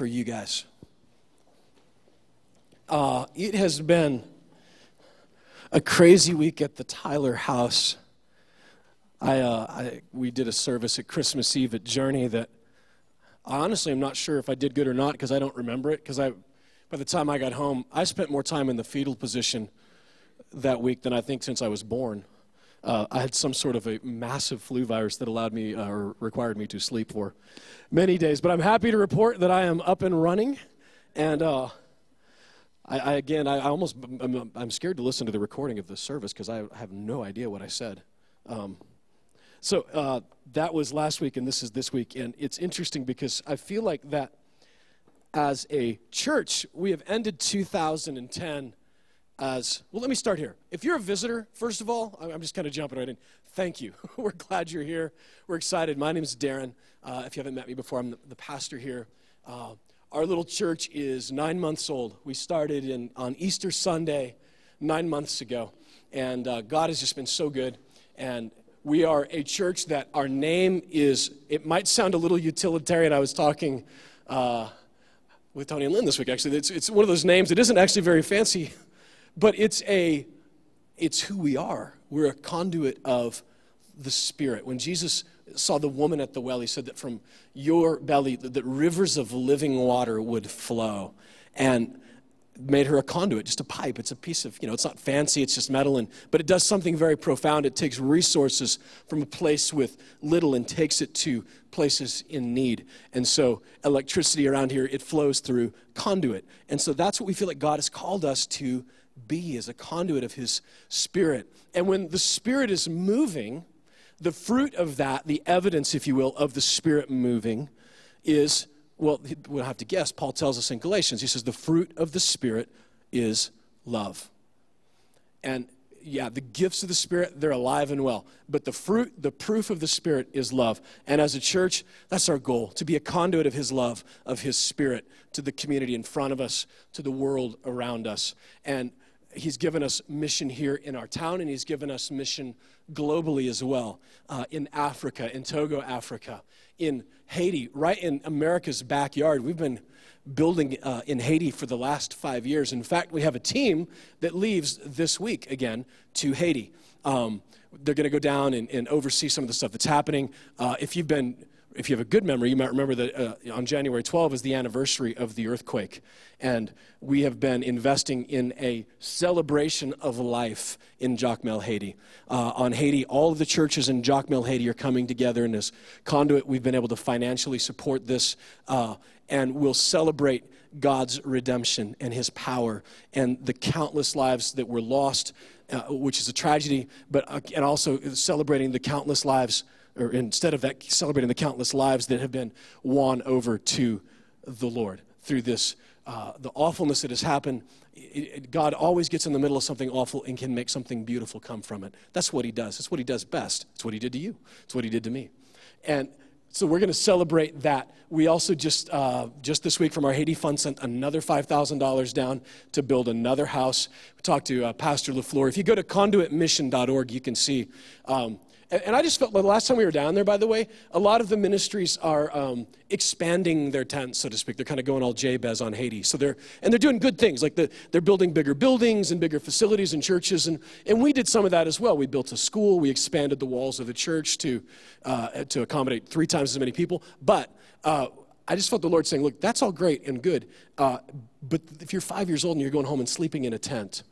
for you guys. Uh, it has been a crazy week at the Tyler house. I, uh, I, we did a service at Christmas Eve at Journey that I honestly am not sure if I did good or not because I don't remember it. Because I, by the time I got home, I spent more time in the fetal position that week than I think since I was born. Uh, I had some sort of a massive flu virus that allowed me uh, or required me to sleep for many days. But I'm happy to report that I am up and running. And uh, I, I, again, I, I almost, I'm, I'm, scared to listen to the recording of the service because I have no idea what I said. Um, so uh, that was last week, and this is this week. And it's interesting because I feel like that as a church, we have ended 2010 as well. Let me start here. If you're a visitor, first of all, I'm just kind of jumping right in. Thank you. We're glad you're here. We're excited. My name is Darren. Uh, if you haven't met me before, I'm the, pastor here. Uh, our little church is nine months old. We started in, on Easter Sunday nine months ago, and uh, God has just been so good. And we are a church that our name is, it might sound a little utilitarian. I was talking uh, with Tony and Lynn this week, actually. It's, it's one of those names that isn't actually very fancy but it's a it's who we are. We're a conduit of the Spirit. When Jesus saw the woman at the well, he said that from your belly, that rivers of living water would flow. And made her a conduit, just a pipe. It's a piece of, you know, it's not fancy, it's just metal, and, but it does something very profound. It takes resources from a place with little and takes it to places in need. And so electricity around here, it flows through conduit. And so that's what we feel like God has called us to be as a conduit of His Spirit. And when the Spirit is moving, the fruit of that, the evidence, if you will, of the Spirit moving is, well, we'll have to guess. Paul tells us in Galatians, he says, the fruit of the Spirit is love. And yeah, the gifts of the Spirit, they're alive and well. But the fruit, the proof of the Spirit is love. And as a church, that's our goal to be a conduit of His love, of His Spirit to the community in front of us, to the world around us. And He's given us mission here in our town, and He's given us mission globally as well uh, in Africa, in Togo, Africa, in Haiti, right in America's backyard. We've been building uh, in Haiti for the last five years. In fact, we have a team that leaves this week again to Haiti. Um, they're going to go down and, and, oversee some of the stuff that's happening. Uh, if you've been if you have a good memory, you might remember that uh, on January 12 is the anniversary of the earthquake. And we have been investing in a celebration of life in Jacmel, Haiti. Uh, on Haiti, all of the churches in Jacmel, Haiti are coming together in this conduit. We've been able to financially support this, uh, and we'll celebrate God's redemption and his power and the countless lives that were lost, uh, which is a tragedy, but uh, and also celebrating the countless lives or instead of that, celebrating the countless lives that have been won over to the Lord through this, uh, the awfulness that has happened. It, it, God always gets in the middle of something awful and can make something beautiful come from it. That's what He does. That's what He does best. It's what He did to you. It's what He did to me. And so we're going to celebrate that. We also just uh, just this week from our Haiti fund sent another five thousand dollars down to build another house. We talked to uh, Pastor Lafleur. If you go to conduitmission.org, you can see um, and I just felt the last time we were down there, by the way, a lot of the ministries are um, expanding their tents, so to speak. They're kind of going all Jabez on Haiti. So they're, and they're doing good things. Like the, they're building bigger buildings and bigger facilities and churches. And, and we did some of that as well. We built a school. We expanded the walls of the church to, uh, to accommodate three times as many people. But uh, I just felt the Lord saying, look, that's all great and good. Uh, but if you're five years old and you're going home and sleeping in a tent,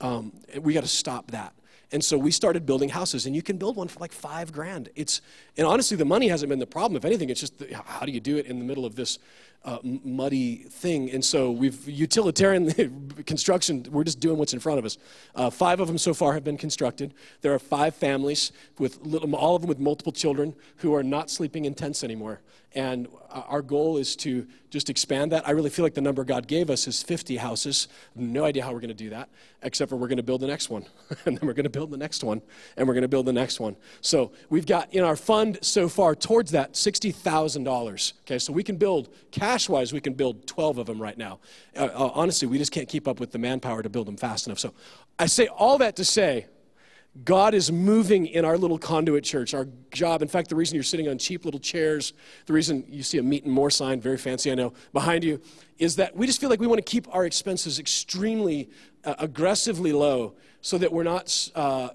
um, we got to stop that. And so we started building houses, and you can build one for like five grand. It's, and honestly, the money hasn't been the problem. If anything, it's just the, how do you do it in the middle of this uh, muddy thing? And so we've utilitarian construction. We're just doing what's in front of us. Uh, five of them so far have been constructed. There are five families with little, all of them with multiple children who are not sleeping in tents anymore. And our goal is to just expand that. I really feel like the number God gave us is 50 houses. No idea how we're going to do that, except for we're going to build the next one. and then we're going to build the next one. And we're going to build the next one. So we've got in our fund so far towards that $60,000. Okay, so we can build, cash wise, we can build 12 of them right now. Uh, uh, honestly, we just can't keep up with the manpower to build them fast enough. So I say all that to say, God is moving in our little conduit church, our job. In fact, the reason you're sitting on cheap little chairs, the reason you see a meet and more sign, very fancy, I know, behind you, is that we just feel like we want to keep our expenses extremely uh, aggressively low so that we're not, uh,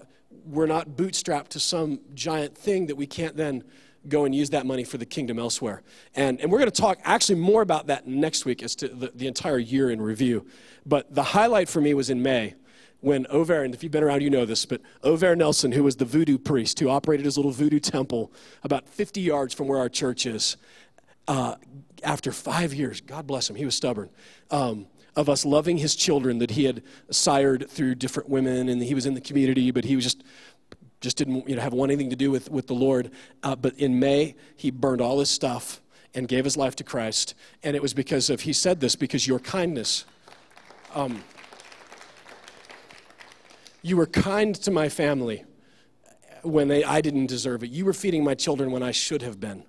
we're not bootstrapped to some giant thing that we can't then go and use that money for the kingdom elsewhere. And, and we're going to talk actually more about that next week as to the, the entire year in review. But the highlight for me was in May when Over, and if you've been around, you know this, but Over Nelson, who was the voodoo priest who operated his little voodoo temple about 50 yards from where our church is, uh, after five years, God bless him, he was stubborn, um, of us loving his children that he had sired through different women, and he was in the community, but he was just just didn't you know, have one anything to do with, with the Lord. Uh, but in May, he burned all his stuff and gave his life to Christ. And it was because of, he said this, because your kindness. Um, you were kind to my family when they, I didn't deserve it. You were feeding my children when I should have been.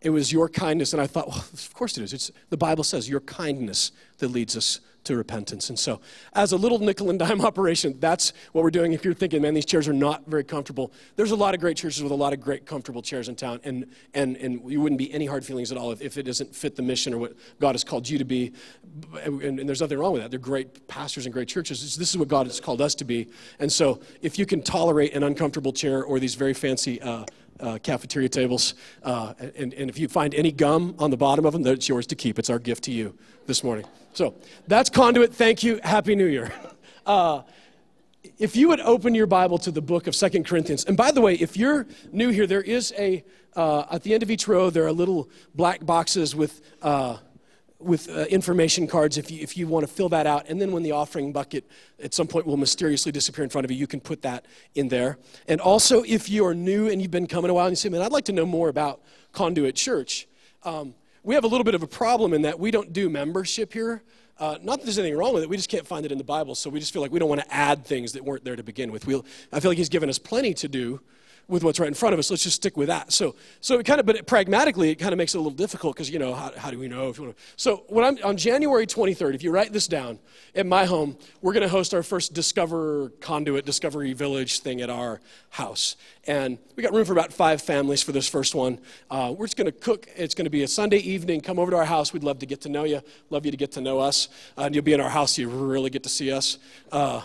It was your kindness, and I thought, well, of course it is. It's, the Bible says your kindness that leads us to repentance. And so, as a little nickel and dime operation, that's what we're doing. If you're thinking, man, these chairs are not very comfortable, there's a lot of great churches with a lot of great, comfortable chairs in town, and, and, and you wouldn't be any hard feelings at all if, if it doesn't fit the mission or what God has called you to be. And, and there's nothing wrong with that. They're great pastors and great churches. This is what God has called us to be. And so, if you can tolerate an uncomfortable chair or these very fancy uh, uh, cafeteria tables. Uh, and, and if you find any gum on the bottom of them, that's yours to keep. It's our gift to you this morning. So that's Conduit. Thank you. Happy New Year. Uh, if you would open your Bible to the book of Second Corinthians, and by the way, if you're new here, there is a, uh, at the end of each row, there are little black boxes with uh, with uh, information cards if you, if you want to fill that out. And then when the offering bucket at some point will mysteriously disappear in front of you, you can put that in there. And also, if you are new and you've been coming a while and you say, man, I'd like to know more about Conduit Church, um, we have a little bit of a problem in that we don't do membership here. Uh, not that there's anything wrong with it, we just can't find it in the Bible, so we just feel like we don't want to add things that weren't there to begin with. We'll, I feel like He's given us plenty to do with what's right in front of us. Let's just stick with that. So, so it kind of, but it, pragmatically, it kind of makes it a little difficult because you know how, how do we know? If you want to, so when I'm on January 23rd, if you write this down at my home, we're going to host our first Discover Conduit Discovery Village thing at our house, and we got room for about five families for this first one. Uh, we're just going to cook. It's going to be a Sunday evening. Come over to our house. We'd love to get to know you. Love you to get to know us. Uh, and you'll be in our house. So you really get to see us. Uh,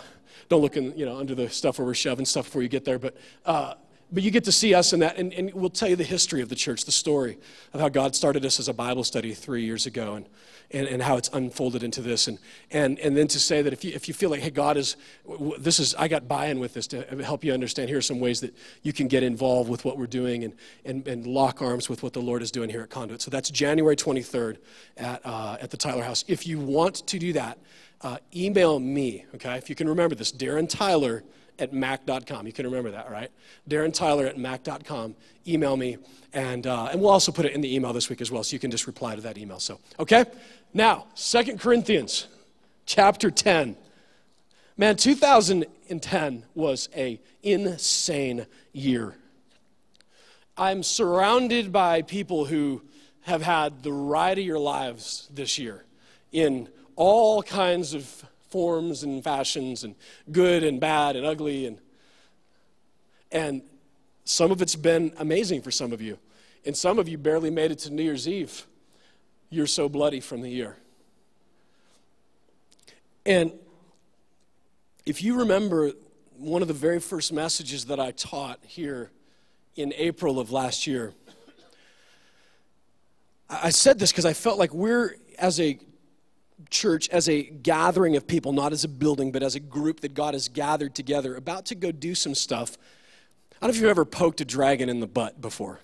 don't look in, you know, under the stuff where we're shoving stuff before you get there, but uh, but you get to see us in that, and, and, we'll tell you the history of the church, the story of how God started us as a Bible study three years ago, and, and, and how it's unfolded into this. And, and, and then to say that if you, if you feel like, hey, God is, this is, I got buy in with this to help you understand, here are some ways that you can get involved with what we're doing and, and, and lock arms with what the Lord is doing here at Conduit. So that's January 23rd at, uh, at the Tyler House. If you want to do that, uh, email me, okay? If you can remember this, Darren Tyler at mac.com. You can remember that, right? Darren Tyler at mac.com. Email me, and, uh, and we'll also put it in the email this week as well, so you can just reply to that email. So, okay? Now, Second Corinthians chapter 10. Man, 2010 was a insane year. I'm surrounded by people who have had the ride of your lives this year in all kinds of forms and fashions and good and bad and ugly and and some of it's been amazing for some of you. And some of you barely made it to new year's eve. You're so bloody from the year. And if you remember one of the very first messages that i taught here in april of last year i said this because i felt like we're as a church as a gathering of people, not as a building, but as a group that God has gathered together, about to go do some stuff. I don't know if you've ever poked a dragon in the butt before.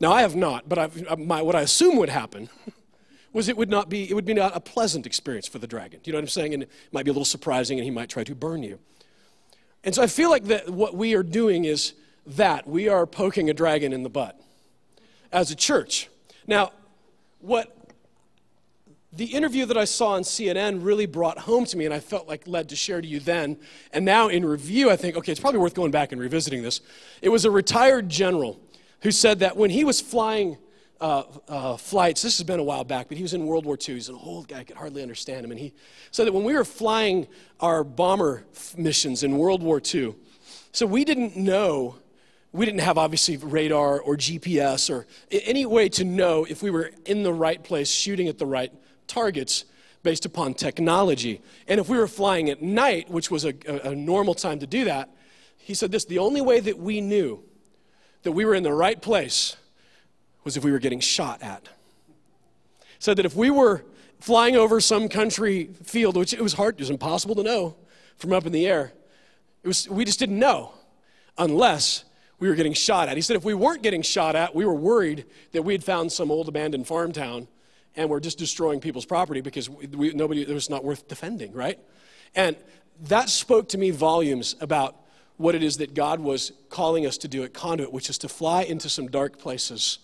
Now, I have not, but uh, my, what I assume would happen was it would not be, it would be not a pleasant experience for the dragon. Do you know what I'm saying? And it might be a little surprising, and he might try to burn you. And so I feel like that what we are doing is that we are poking a dragon in the butt as a church. Now, what the interview that I saw on CNN really brought home to me, and I felt like led to share to you then. And now in review, I think, okay, it's probably worth going back and revisiting this. It was a retired general who said that when he was flying uh, uh, flights, this has been a while back, but he was in World War II. He's an old guy, I could hardly understand him. And he said that when we were flying our bomber missions in World War II, So we didn't know, we didn't have obviously radar or GPS or any way to know if we were in the right place shooting at the right targets based upon technology. And if we were flying at night, which was a, a, normal time to do that, he said this the only way that we knew that we were in the right place was if we were getting shot at. Said that if we were flying over some country field, which it was hard, it was impossible to know from up in the air, it was, we just didn't know unless we were getting shot at. He said if we weren't getting shot at, we were worried that we had found some old abandoned farm town and we're just destroying people's property because we, nobody, it was not worth defending, right? And that spoke to me volumes about what it is that God was calling us to do at Conduit, which is to fly into some dark places,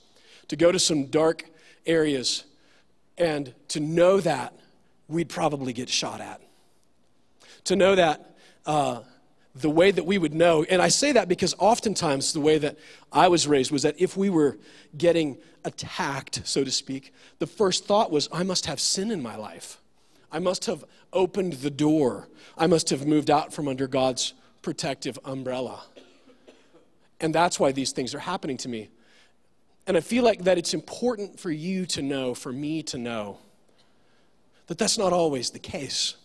to go to some dark areas, and to know that we'd probably get shot at. To know that uh, the way that we would know, and I say that because oftentimes the way that I was raised was that if we were getting attacked, so to speak, the first thought was, I must have sin in my life. I must have opened the door. I must have moved out from under God's protective umbrella. And that's why these things are happening to me. And I feel like that it's important for you to know, for me to know, that that's not always the case.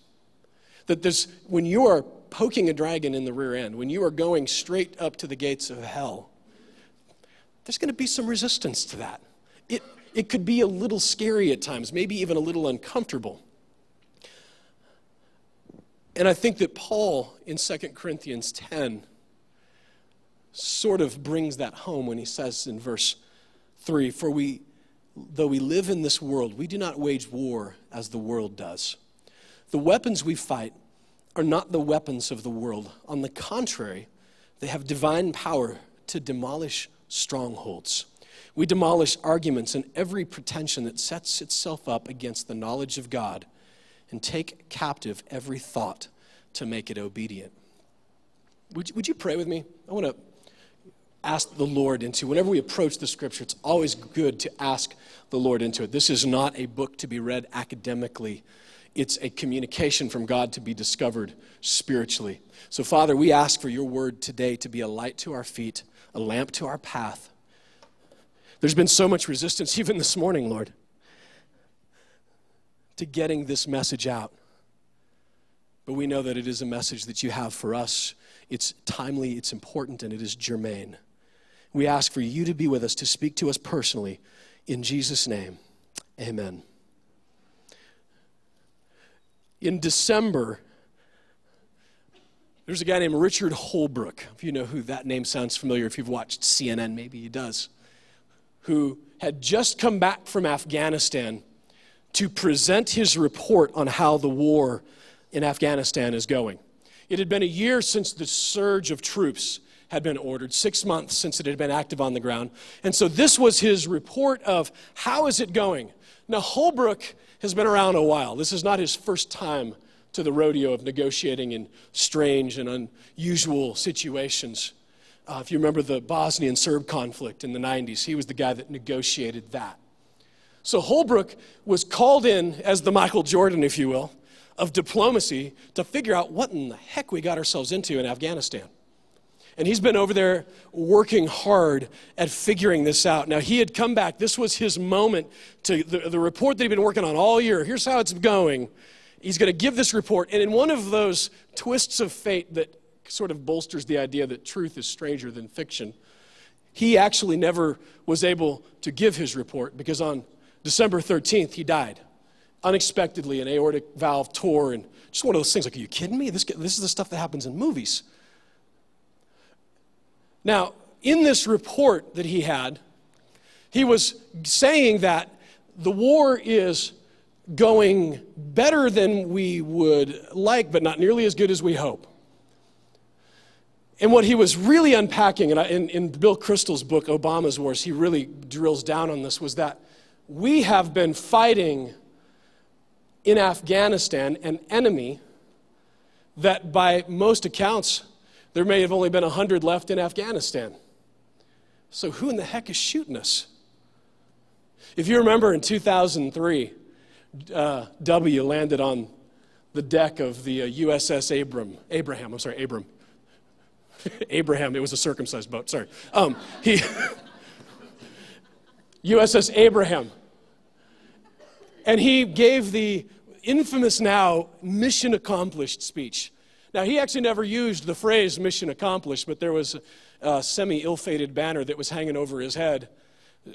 That there's, when you are poking a dragon in the rear end, when you are going straight up to the gates of hell, there's going to be some resistance to that. It, it could be a little scary at times, maybe even a little uncomfortable. And I think that Paul in 2 Corinthians 10 sort of brings that home when he says in verse 3 For we, though we live in this world, we do not wage war as the world does. The weapons we fight are not the weapons of the world. On the contrary, they have divine power to demolish strongholds. We demolish arguments and every pretension that sets itself up against the knowledge of God and take captive every thought to make it obedient. Would, you, would you pray with me? I want to ask the Lord into. Whenever we approach the scripture, it's always good to ask the Lord into it. This is not a book to be read academically, it's a communication from God to be discovered spiritually. So, Father, we ask for your word today to be a light to our feet, a lamp to our path. There's been so much resistance, even this morning, Lord, to getting this message out. But we know that it is a message that you have for us. It's timely, it's important, and it is germane. We ask for you to be with us, to speak to us personally. In Jesus' name, amen. In December, there's a guy named Richard Holbrooke. If you know who that name sounds familiar, if you've watched CNN, maybe he does, who had just come back from Afghanistan to present his report on how the war in Afghanistan is going. It had been a year since the surge of troops had been ordered, six months since it had been active on the ground. And so this was his report of how is it going. Now, Holbrooke has been around a while. This is not his first time to the rodeo of negotiating in strange and unusual situations. Uh, if you remember the Bosnian Serb conflict in the 90s, he was the guy that negotiated that. So Holbrooke was called in as the Michael Jordan, if you will, of diplomacy to figure out what in the heck we got ourselves into in Afghanistan. And he's been over there working hard at figuring this out. Now, he had come back. This was his moment to the, the report that he'd been working on all year. Here's how it's going. He's going to give this report. And in one of those twists of fate that sort of bolsters the idea that truth is stranger than fiction, he actually never was able to give his report because on December 13th, he died unexpectedly. An aortic valve tore, and just one of those things like, are you kidding me? This, this is the stuff that happens in movies. Now, in this report that he had, he was saying that the war is going better than we would like, but not nearly as good as we hope. And what he was really unpacking, and in, in Bill Kristol's book, Obama's Wars, he really drills down on this, was that we have been fighting in Afghanistan an enemy that, by most accounts, there may have only been 100 left in Afghanistan. So, who in the heck is shooting us? If you remember in 2003, uh, W landed on the deck of the uh, USS Abram, Abraham, I'm sorry, Abram. Abraham, it was a circumcised boat, sorry. Um, he, USS Abraham. And he gave the infamous now mission accomplished speech. Now, he actually never used the phrase mission accomplished, but there was a, semi ill fated banner that was hanging over his head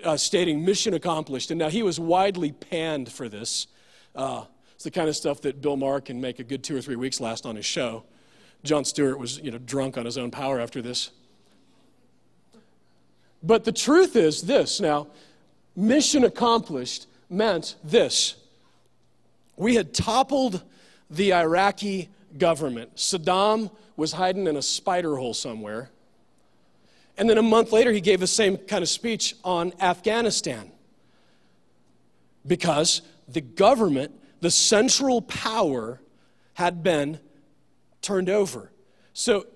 uh, stating mission accomplished. And now he was widely panned for this. Uh, it's the kind of stuff that Bill Maher can make a good two or three weeks last on his show. Jon Stewart was, you know, drunk on his own power after this. But the truth is this now, mission accomplished meant this. We had toppled the Iraqi government. Saddam was hiding in a spider hole somewhere. And then a month later, he gave the same kind of speech on Afghanistan. Because the government, the central power, had been turned over. So,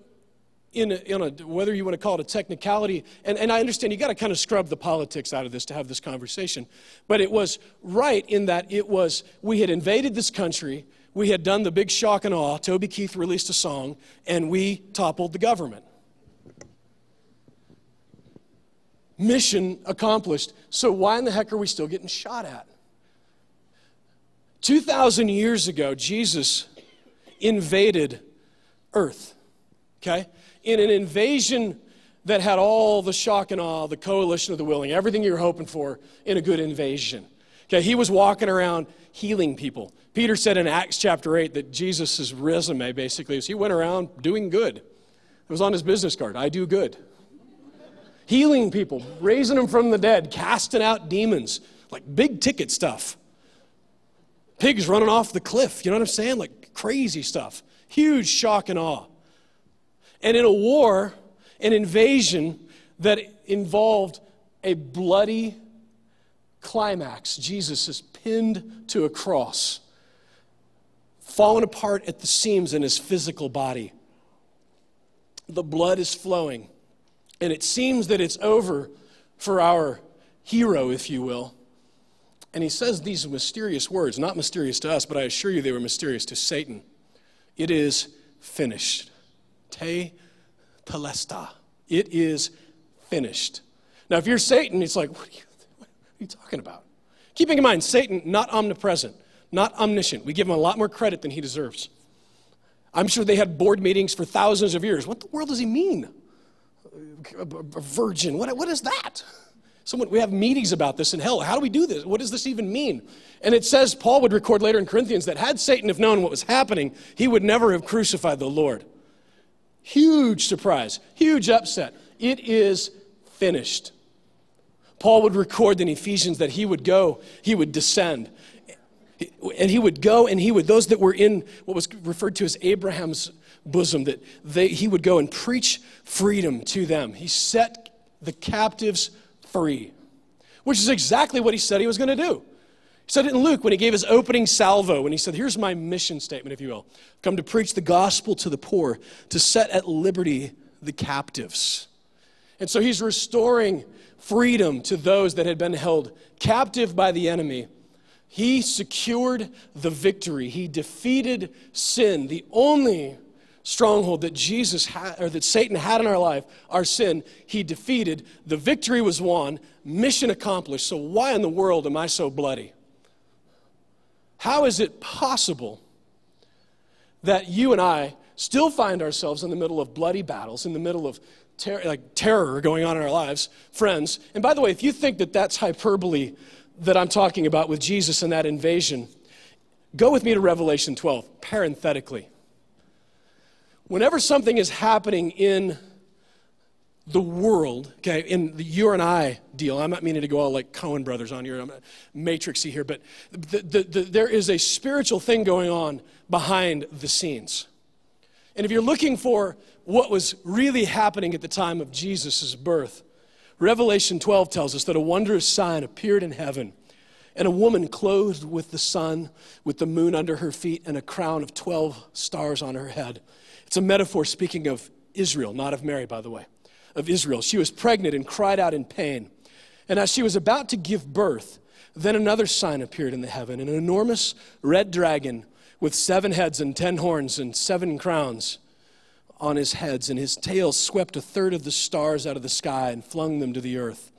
in a, in a, whether you want to call it a technicality, and, and I understand you got to kind of scrub the politics out of this to have this conversation, but it was right in that it was, we had invaded this country, we had done the big shock and awe, Toby Keith released a song, and we toppled the government. Mission accomplished. So, why in the heck are we still getting shot at? 2,000 years ago, Jesus invaded earth, okay? In an invasion that had all the shock and awe, the coalition of the willing, everything you're hoping for in a good invasion. Okay, he was walking around healing people. Peter said in Acts chapter 8 that Jesus' resume basically is he went around doing good. It was on his business card I do good. Healing people, raising them from the dead, casting out demons, like big ticket stuff. Pigs running off the cliff, you know what I'm saying? Like crazy stuff. Huge shock and awe. And in a war, an invasion that involved a bloody climax, Jesus is pinned to a cross, fallen apart at the seams in his physical body. The blood is flowing, and it seems that it's over for our hero, if you will. And he says these mysterious words, not mysterious to us, but I assure you they were mysterious to Satan. It is finished. Te telesta. It is finished. Now, if you're Satan, it's like, what are you, what are you talking about? Keeping in mind, Satan, not omnipresent, not omniscient. We give him a lot more credit than he deserves. I'm sure they had board meetings for thousands of years. What the world does he mean? A virgin. What, what is that? Someone, we have meetings about this in hell. How do we do this? What does this even mean? And it says, Paul would record later in Corinthians that had Satan have known what was happening, he would never have crucified the Lord. Huge surprise, huge upset. It is finished. Paul would record in Ephesians that he would go, he would descend. And he would go and he would, those that were in what was referred to as Abraham's bosom, that they, he would go and preach freedom to them. He set the captives free, which is exactly what he said he was going to do. He said it in Luke when he gave his opening salvo, when he said, Here's my mission statement, if you will come to preach the gospel to the poor, to set at liberty the captives. And so he's restoring freedom to those that had been held captive by the enemy. He secured the victory. He defeated sin, the only stronghold that Jesus had, or that Satan had in our life, our sin, he defeated. The victory was won, mission accomplished. So, why in the world am I so bloody? How is it possible that you and I still find ourselves in the middle of bloody battles, in the middle of ter- like terror going on in our lives, friends? And by the way, if you think that that's hyperbole that I'm talking about with Jesus and that invasion, go with me to Revelation 12, parenthetically whenever something is happening in the world, okay, in the you and I deal, I'm not meaning to go all like Coen brothers on here, I'm matrixy here, but the, the, the, there is a spiritual thing going on behind the scenes. And if you're looking for what was really happening at the time of Jesus' birth, Revelation 12 tells us that a wondrous sign appeared in heaven, and a woman clothed with the sun, with the moon under her feet, and a crown of 12 stars on her head. It's a metaphor speaking of Israel, not of Mary, by the way, of Israel. She was pregnant and cried out in pain. And as she was about to give birth, then another sign appeared in the heaven an enormous red dragon with seven heads and ten horns and seven crowns on his heads, and his tail swept a third of the stars out of the sky and flung them to the earth.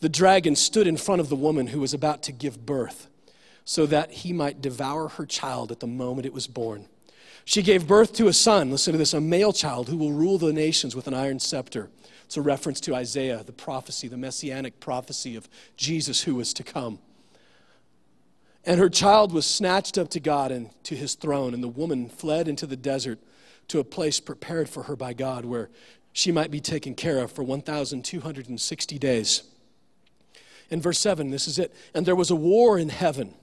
The dragon stood in front of the woman who was about to give birth, so that he might devour her child at the moment it was born. She gave birth to a son, listen to this, a male child who will rule the nations with an iron scepter. It's a reference to Isaiah, the prophecy, the messianic prophecy of Jesus who was to come. And her child was snatched up to God and to his throne, and the woman fled into the desert to a place prepared for her by God where she might be taken care of for 1,260 days. In verse 7, this is it. And there was a war in heaven.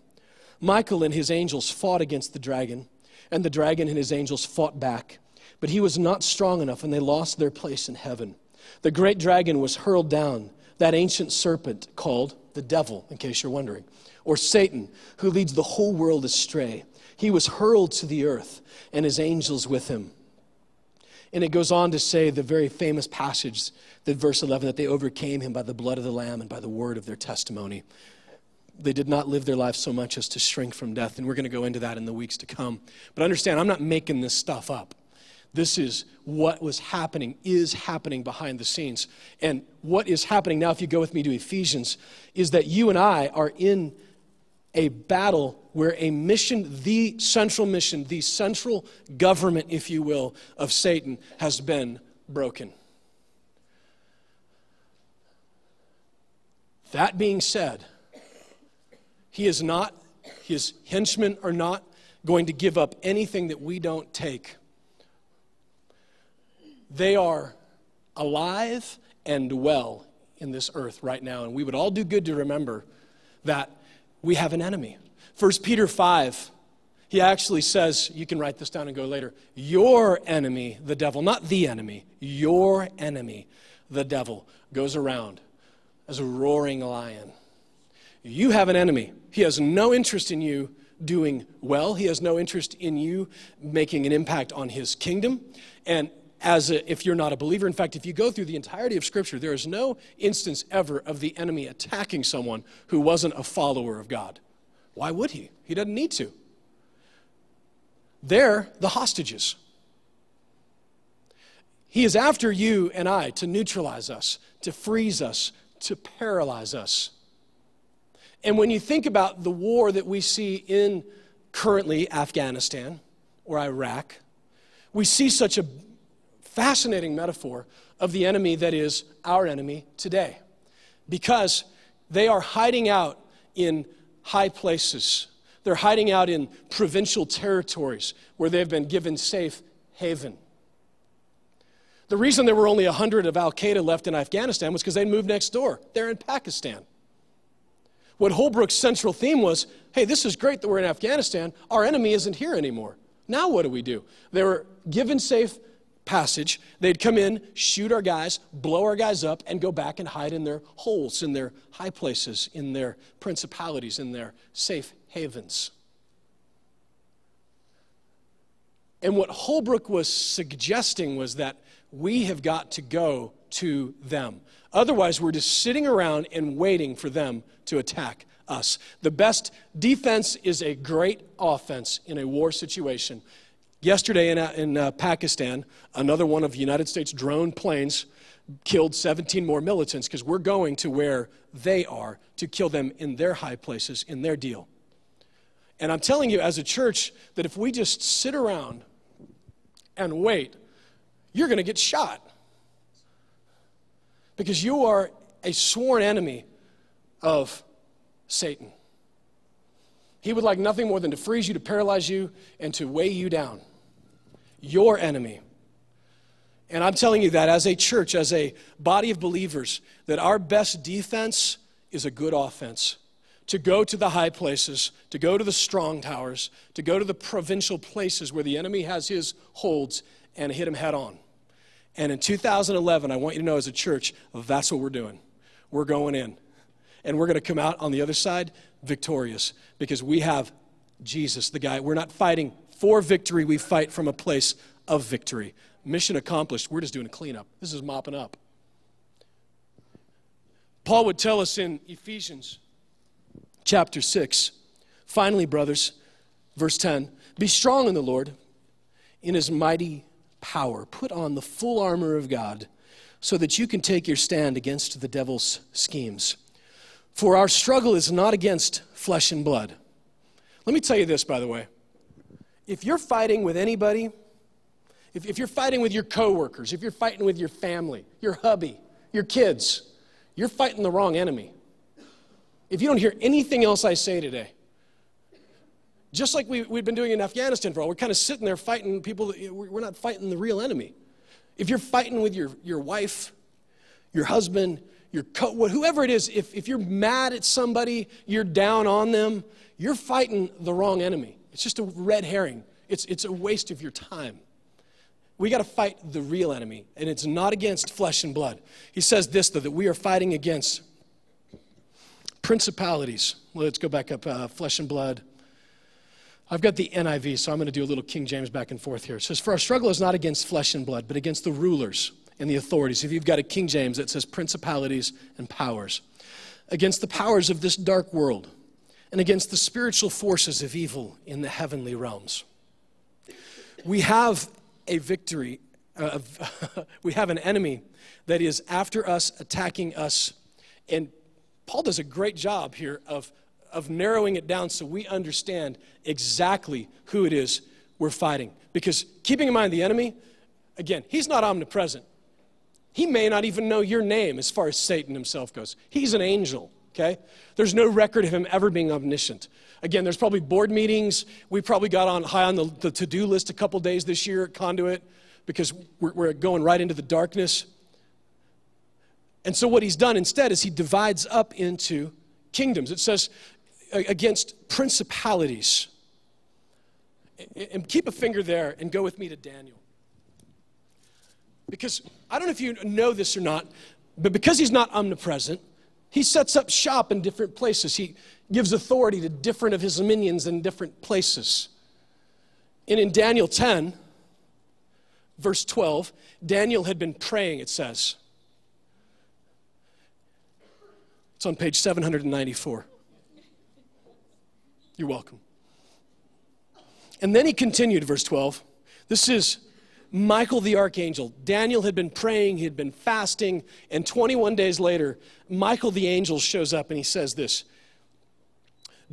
Michael and his angels fought against the dragon, and the dragon and his angels fought back. But he was not strong enough, and they lost their place in heaven. The great dragon was hurled down, that ancient serpent called the devil, in case you're wondering or Satan, who leads the whole world astray. He was hurled to the earth, and his angels with him. And it goes on to say the very famous passage, that verse 11, that they overcame him by the blood of the Lamb and by the word of their testimony. They did not live their life so much as to shrink from death. And we're going to go into that in the weeks to come. But understand, I'm not making this stuff up. This is what was happening, is happening behind the scenes. And what is happening now, if you go with me to Ephesians, is that you and I are in a battle where a mission, the central mission, the central government, if you will, of Satan has been broken. That being said, he is not, his henchmen are not going to give up anything that we don't take. They are alive and well in this earth right now, and we would all do good to remember that we have an enemy. 1 Peter 5, he actually says, you can write this down and go later, your enemy, the devil, not the enemy, your enemy, the devil, goes around as a roaring lion. You have an enemy. He has no interest in you doing well. He has no interest in you making an impact on his kingdom. And as a, if you're not a believer. In fact, if you go through the entirety of Scripture, there is no instance ever of the enemy attacking someone who wasn't a follower of God. Why would he? He doesn't need to. They're the hostages. He is after you and I to neutralize us, to freeze us, to paralyze us. And when you think about the war that we see in currently Afghanistan or Iraq, we see such a fascinating metaphor of the enemy that is our enemy today. Because they are hiding out in high places, they're hiding out in provincial territories where they've been given safe haven. The reason there were only 100 of Al Qaeda left in Afghanistan was because they moved next door. They're in Pakistan. What Holbrooke's central theme was hey, this is great that we're in Afghanistan. Our enemy isn't here anymore. Now what do we do? They were given safe passage, they'd come in, shoot our guys, blow our guys up, and go back and hide in their holes, in their high places, in their principalities, in their safe havens. And what Holbrooke was suggesting was that we have got to go to them. Otherwise, we're just sitting around and waiting for them to attack us. The best defense is a great offense in a war situation. Yesterday in, uh, in uh, Pakistan, another one of the United States drone planes killed 17 more militants because we're going to where they are to kill them in their high places, in their deal. And I'm telling you, as a church, that if we just sit around and wait, you're going to get shot. Because you are a sworn enemy of Satan. He would like nothing more than to freeze you, to paralyze you, and to weigh you down your enemy. And I'm telling you that as a church, as a body of believers, that our best defense is a good offense. To go to the high places, to go to the strong towers, to go to the provincial places where the enemy has his holds and hit him head on. And in 2011, I want you to know as a church, that's what we're doing. We're going in. And we're going to come out on the other side victorious because we have Jesus, the guy. We're not fighting for victory, we fight from a place of victory. Mission accomplished. We're just doing a cleanup. This is mopping up. Paul would tell us in Ephesians chapter 6 finally, brothers, verse 10 be strong in the Lord, in his mighty power. Put on the full armor of God so that you can take your stand against the devil's schemes. For our struggle is not against flesh and blood. Let me tell you this, by the way. If you're fighting with anybody, if, if you're fighting with your coworkers, if you're fighting with your family, your hubby, your kids, you're fighting the wrong enemy. If you don't hear anything else I say today, just like we, we've been doing in Afghanistan for all, we're kind of sitting there fighting people, that, we're not fighting the real enemy. If you're fighting with your, your wife, your husband, your co- whoever it is, if, if you're mad at somebody, you're down on them, you're fighting the wrong enemy. It's just a red herring. It's, it's a waste of your time. We got to fight the real enemy, and it's not against flesh and blood. He says this, though, that we are fighting against principalities. Let's go back up uh, flesh and blood. I've got the NIV, so I'm going to do a little King James back and forth here. It says, For our struggle is not against flesh and blood, but against the rulers and the authorities. If you've got a King James that says principalities and powers, against the powers of this dark world, and against the spiritual forces of evil in the heavenly realms. We have a victory, uh, we have an enemy that is after us, attacking us. And Paul does a great job here of, of narrowing it down so we understand exactly who it is we're fighting. Because keeping in mind the enemy, again, he's not omnipresent. He may not even know your name as far as Satan himself goes. He's an angel, okay? There's no record of him ever being omniscient. Again, there's probably board meetings. We probably got on high on the, the to do list a couple days this year at Conduit because we're, we're going right into the darkness. And so, what he's done instead is he divides up into kingdoms. It says against principalities. And keep a finger there and go with me to Daniel. Because I don't know if you know this or not, but because he's not omnipresent, he sets up shop in different places. He gives authority to different of his minions in different places. And in Daniel 10, verse 12, Daniel had been praying, it says. It's on page 794. You're welcome. And then he continued, verse 12. This is Michael the archangel. Daniel had been praying, he had been fasting, and 21 days later, Michael the angel shows up and he says this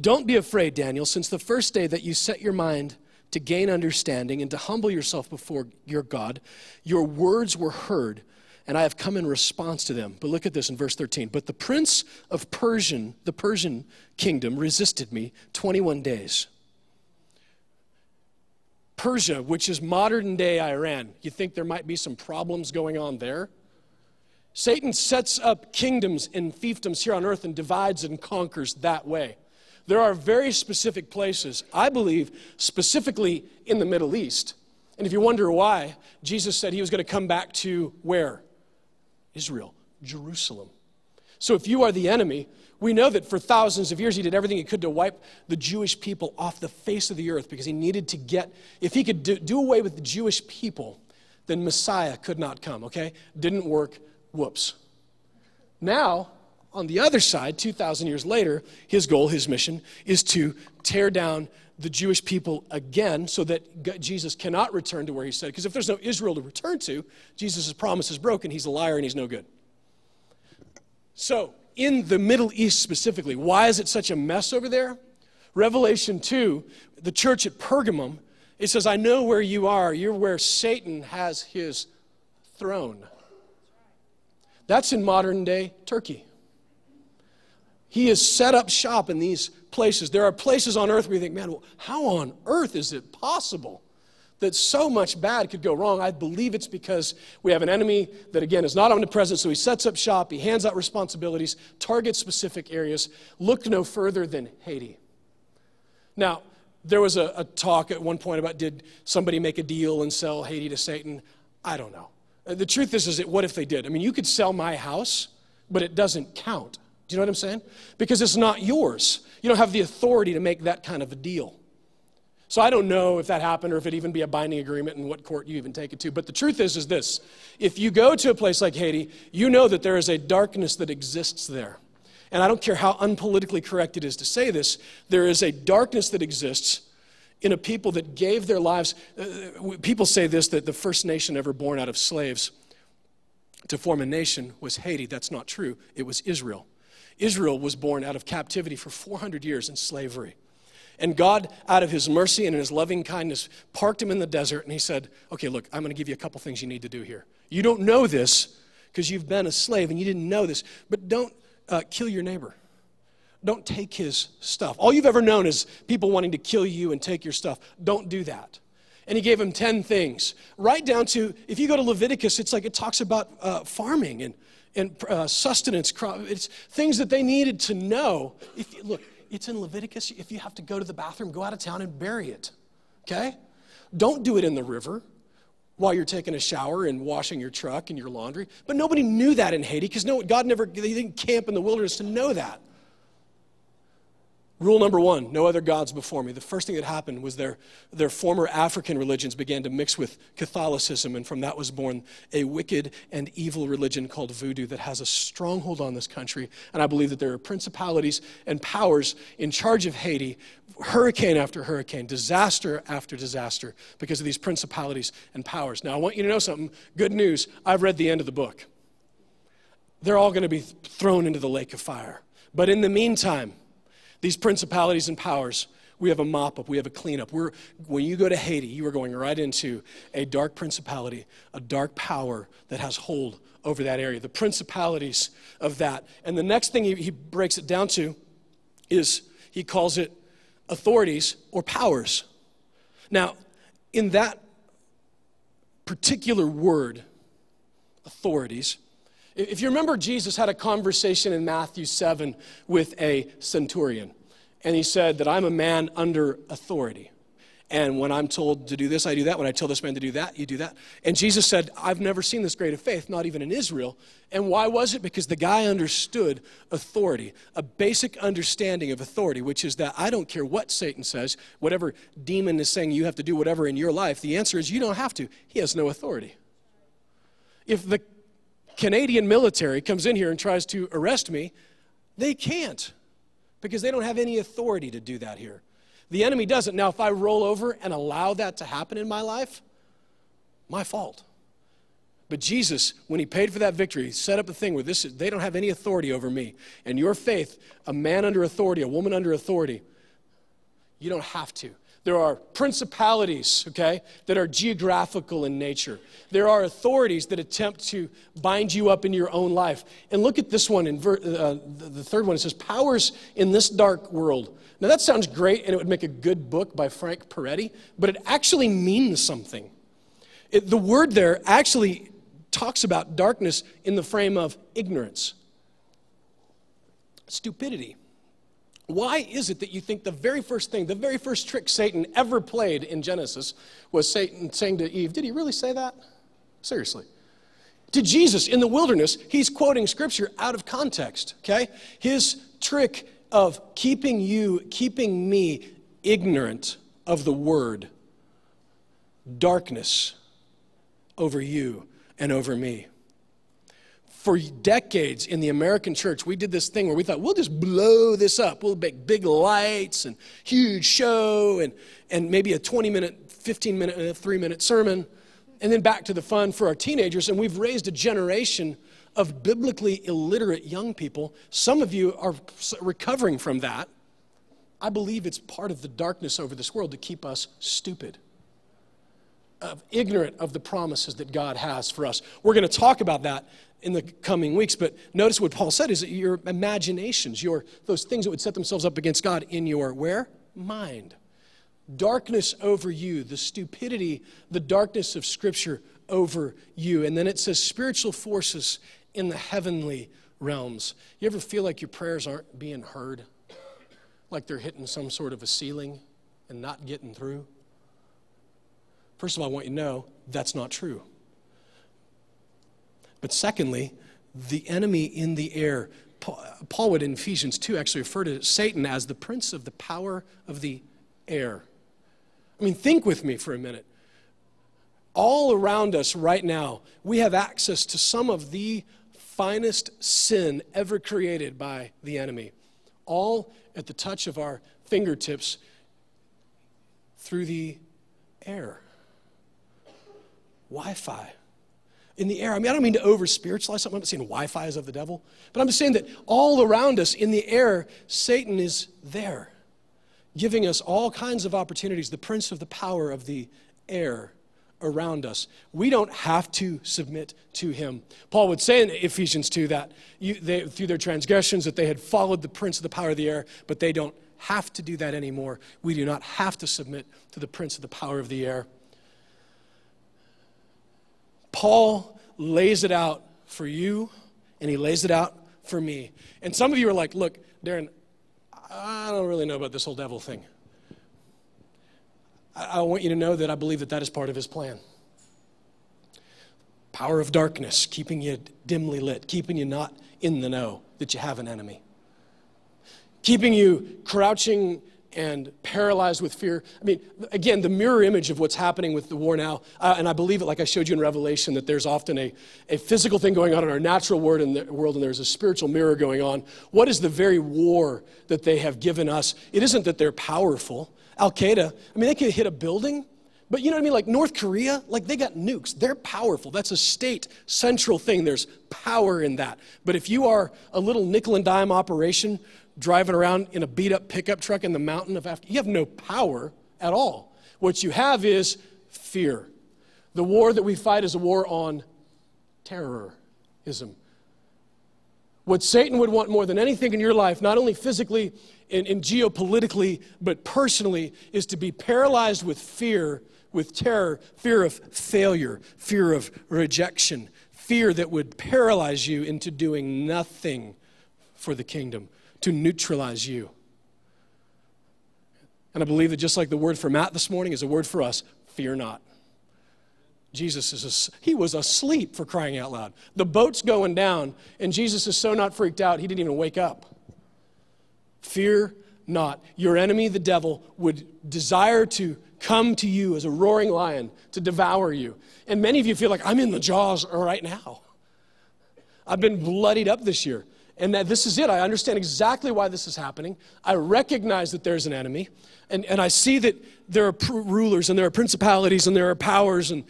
Don't be afraid, Daniel, since the first day that you set your mind to gain understanding and to humble yourself before your God, your words were heard, and I have come in response to them. But look at this in verse 13. But the prince of Persian, the Persian kingdom, resisted me 21 days. Persia, which is modern day Iran. You think there might be some problems going on there? Satan sets up kingdoms and fiefdoms here on earth and divides and conquers that way. There are very specific places, I believe, specifically in the Middle East. And if you wonder why, Jesus said he was going to come back to where? Israel, Jerusalem. So if you are the enemy, we know that for thousands of years he did everything he could to wipe the Jewish people off the face of the earth because he needed to get, if he could do, do away with the Jewish people, then Messiah could not come, okay? Didn't work, whoops. Now, on the other side, 2,000 years later, his goal, his mission, is to tear down the Jewish people again so that Jesus cannot return to where he said. Because if there's no Israel to return to, Jesus' promise is broken. He's a liar and he's no good. So, in the Middle East specifically. Why is it such a mess over there? Revelation 2, the church at Pergamum, it says, I know where you are. You're where Satan has his throne. That's in modern day Turkey. He has set up shop in these places. There are places on earth where you think, man, how on earth is it possible that so much bad could go wrong. I believe it's because we have an enemy that, again, is not omnipresent, so he sets up shop, he hands out responsibilities, targets specific areas. Look no further than Haiti. Now, there was a, a talk at one point about did somebody make a deal and sell Haiti to Satan? I don't know. Uh, the truth is, is what if they did? I mean, you could sell my house, but it doesn't count. Do you know what I'm saying? Because it's not yours. You don't have the authority to make that kind of a deal. So I don't know if that happened or if it even be a binding agreement and what court you even take it to. But the truth is, is this: if you go to a place like Haiti, you know that there is a darkness that exists there. And I don't care how unpolitically correct it is to say this, there is a darkness that exists in a people that gave their lives. Uh, people say this that the first nation ever born out of slaves to form a nation was Haiti. That's not true. It was Israel. Israel was born out of captivity for 400 years in slavery. And God, out of his mercy and in his loving kindness, parked him in the desert and he said, Okay, look, I'm going to give you a couple things you need to do here. You don't know this because you've been a slave and you didn't know this, but don't uh, kill your neighbor. Don't take his stuff. All you've ever known is people wanting to kill you and take your stuff. Don't do that. And he gave him 10 things, right down to, if you go to Leviticus, it's like it talks about uh, farming and, and uh, sustenance, crop. It's things that they needed to know. If, look, it's in Leviticus. If you have to go to the bathroom, go out of town and bury it. Okay? Don't do it in the river while you're taking a shower and washing your truck and your laundry. But nobody knew that in Haiti because no, God never, they didn't camp in the wilderness to know that. Rule number one no other gods before me. The first thing that happened was their, their former African religions began to mix with Catholicism, and from that was born a wicked and evil religion called voodoo that has a stronghold on this country. And I believe that there are principalities and powers in charge of Haiti, hurricane after hurricane, disaster after disaster, because of these principalities and powers. Now, I want you to know something good news. I've read the end of the book. They're all going to be thrown into the lake of fire. But in the meantime, these principalities and powers, we have a mop up, we have a cleanup. We're, when you go to Haiti, you are going right into a dark principality, a dark power that has hold over that area, the principalities of that. And the next thing he, he breaks it down to is he calls it authorities or powers. Now, in that particular word, authorities, if you remember, Jesus had a conversation in Matthew 7 with a centurion, and he said that I'm a man under authority. And when I'm told to do this, I do that. When I tell this man to do that, you do that. And Jesus said, I've never seen this great of faith, not even in Israel. And why was it? Because the guy understood authority, a basic understanding of authority, which is that I don't care what Satan says, whatever demon is saying you have to do whatever in your life, the answer is you don't have to. He has no authority. If the Canadian military comes in here and tries to arrest me, they can't because they don't have any authority to do that here. The enemy doesn't. Now, if I roll over and allow that to happen in my life, my fault. But Jesus, when he paid for that victory, set up a thing where this they don't have any authority over me. And your faith, a man under authority, a woman under authority, you don't have to. There are principalities, okay, that are geographical in nature. There are authorities that attempt to bind you up in your own life. And look at this one in ver- uh, the third one. It says, Powers in this dark world. Now, that sounds great, and it would make a good book by Frank Peretti, but it actually means something. It, the word there actually talks about darkness in the frame of ignorance, stupidity. Why is it that you think the very first thing, the very first trick Satan ever played in Genesis was Satan saying to Eve, Did he really say that? Seriously. To Jesus in the wilderness, he's quoting scripture out of context, okay? His trick of keeping you, keeping me ignorant of the word, darkness over you and over me for decades in the American church, we did this thing where we thought, we'll just blow this up. We'll make big lights and huge show and, and maybe a 20 minute, 15 minute, and a three minute sermon, and then back to the fun for our teenagers. And we've raised a generation of biblically illiterate young people. Some of you are recovering from that. I believe it's part of the darkness over this world to keep us stupid of ignorant of the promises that God has for us. We're going to talk about that in the coming weeks, but notice what Paul said is that your imaginations, your those things that would set themselves up against God in your where? Mind. Darkness over you, the stupidity, the darkness of scripture over you. And then it says spiritual forces in the heavenly realms. You ever feel like your prayers aren't being heard? Like they're hitting some sort of a ceiling and not getting through? First of all, I want you to know that's not true. But secondly, the enemy in the air. Paul would in Ephesians 2 actually refer to Satan as the prince of the power of the air. I mean, think with me for a minute. All around us right now, we have access to some of the finest sin ever created by the enemy. All at the touch of our fingertips through the air. Wi Fi. In the air. I mean, I don't mean to over spiritualize something. I'm not saying Wi Fi is of the devil, but I'm just saying that all around us in the air, Satan is there, giving us all kinds of opportunities, the prince of the power of the air around us. We don't have to submit to him. Paul would say in Ephesians 2 that you, they, through their transgressions that they had followed the prince of the power of the air, but they don't have to do that anymore. We do not have to submit to the prince of the power of the air. Paul lays it out for you, and he lays it out for me. And some of you are like, look, Darren, I don't really know about this whole devil thing. I want you to know that I believe that that is part of his plan. Power of darkness, keeping you dimly lit, keeping you not in the know that you have an enemy, keeping you crouching and paralyzed with fear. I mean, again, the mirror image of what's happening with the war now, uh, and I believe it like I showed you in Revelation, that there's often a, a physical thing going on in our natural world the, world, and there's a spiritual mirror going on. What is the very war that they have given us? It isn't that they're powerful, Al Qaeda, I mean, they could hit a building, but you know what I mean? Like North Korea, like they got nukes. They're powerful. That's a state central thing. There's power in that. But if you are a little nickel and dime operation driving around in a beat up pickup truck in the mountain of Africa, you have no power at all. What you have is fear. The war that we fight is a war on terrorism. What Satan would want more than anything in your life, not only physically and, and geopolitically, but personally, is to be paralyzed with fear, with terror, fear of failure, fear of rejection, fear that would paralyze you into doing nothing for the kingdom, to neutralize you. And I believe that just like the word for Matt this morning is a word for us fear not. Jesus is, a, he was asleep for crying out loud. The boat's going down, and Jesus is so not freaked out, he didn't even wake up. Fear not. Your enemy, the devil, would desire to come to you as a roaring lion to devour you. And many of you feel like, I'm in the jaws right now. I've been bloodied up this year. And that this is it. I understand exactly why this is happening. I recognize that there's an enemy. And, and I see that there are pr- rulers and there are principalities and there are powers. And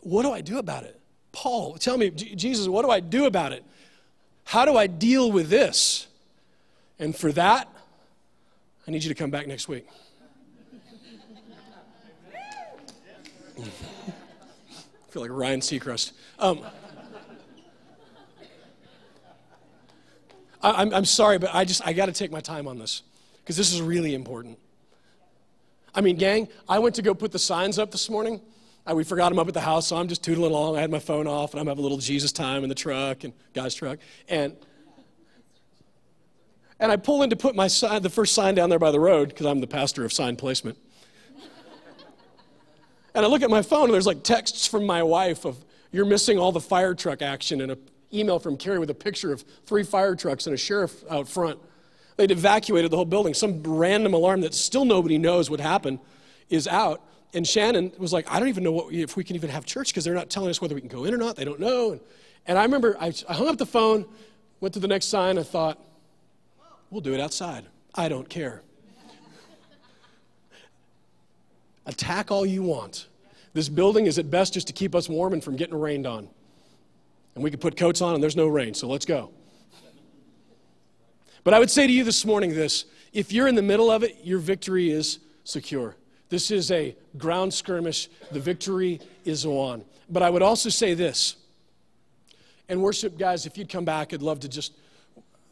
what do I do about it? Paul, tell me, Jesus, what do I do about it? How do I deal with this? And for that, I need you to come back next week. I feel like Ryan Seacrest. Um, I, am I'm sorry, but I just I got to take my time on this because this is really important. I mean, gang, I went to go put the signs up this morning. I, we forgot them up at the house, so I'm just tootling along. I had my phone off, and I'm having a little Jesus time in the truck and guy's truck, and and I pull in to put my sign, the first sign down there by the road, because I'm the pastor of sign placement. and I look at my phone, and there's like texts from my wife of, you're missing all the fire truck action, in an email from Carrie with a picture of three fire trucks and a sheriff out front. They'd evacuated the whole building. Some random alarm that still nobody knows what happened is out. And Shannon was like, I don't even know what, if we can even have church because they're not telling us whether we can go in or not. They don't know. And, and I remember I, I hung up the phone, went to the next sign, I thought, We'll do it outside. I don't care. Attack all you want. This building is at best just to keep us warm and from getting rained on. And we can put coats on and there's no rain, so let's go. But I would say to you this morning this if you're in the middle of it, your victory is secure. This is a ground skirmish. The victory is won. But I would also say this, and worship guys, if you'd come back, I'd love to just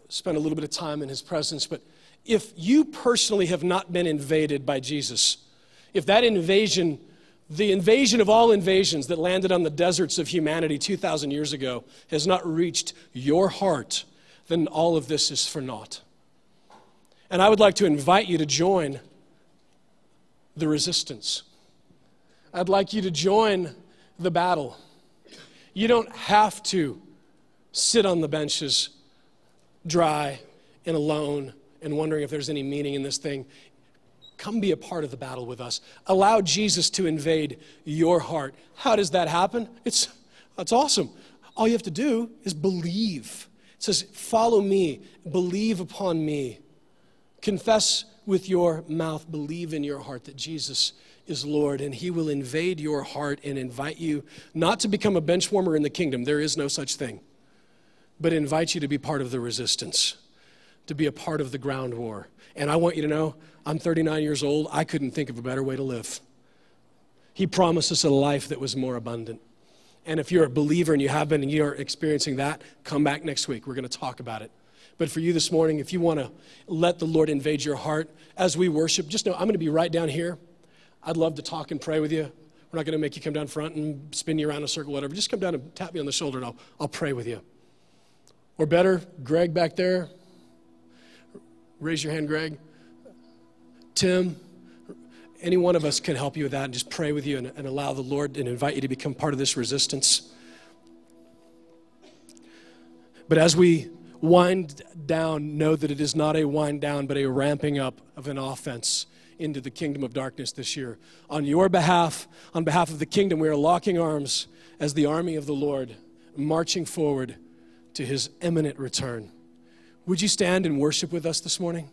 spend a little bit of time in his presence. But if you personally have not been invaded by Jesus, if that invasion, the invasion of all invasions that landed on the deserts of humanity 2,000 years ago, has not reached your heart, then all of this is for naught. And I would like to invite you to join the resistance. I'd like you to join the battle. You don't have to sit on the benches dry and alone and wondering if there's any meaning in this thing, come be a part of the battle with us. Allow Jesus to invade your heart. How does that happen? It's that's awesome. All you have to do is believe. It says, "Follow me, believe upon me." Confess with your mouth, believe in your heart that Jesus is Lord, and He will invade your heart and invite you not to become a bench warmer in the kingdom. There is no such thing. But invite you to be part of the resistance, to be a part of the ground war. And I want you to know, I'm 39 years old. I couldn't think of a better way to live. He promised us a life that was more abundant. And if you're a believer and you have been and you are experiencing that, come back next week. We're going to talk about it. But for you this morning, if you want to let the Lord invade your heart as we worship, just know I'm going to be right down here. I'd love to talk and pray with you. We're not going to make you come down front and spin you around in a circle, whatever. Just come down and tap me on the shoulder and I'll, I'll pray with you. Or better, Greg back there. Raise your hand, Greg. Tim, any one of us can help you with that and just pray with you and, and allow the Lord and invite you to become part of this resistance. But as we wind down, know that it is not a wind down, but a ramping up of an offense into the kingdom of darkness this year. On your behalf, on behalf of the kingdom, we are locking arms as the army of the Lord, marching forward to his imminent return. Would you stand and worship with us this morning?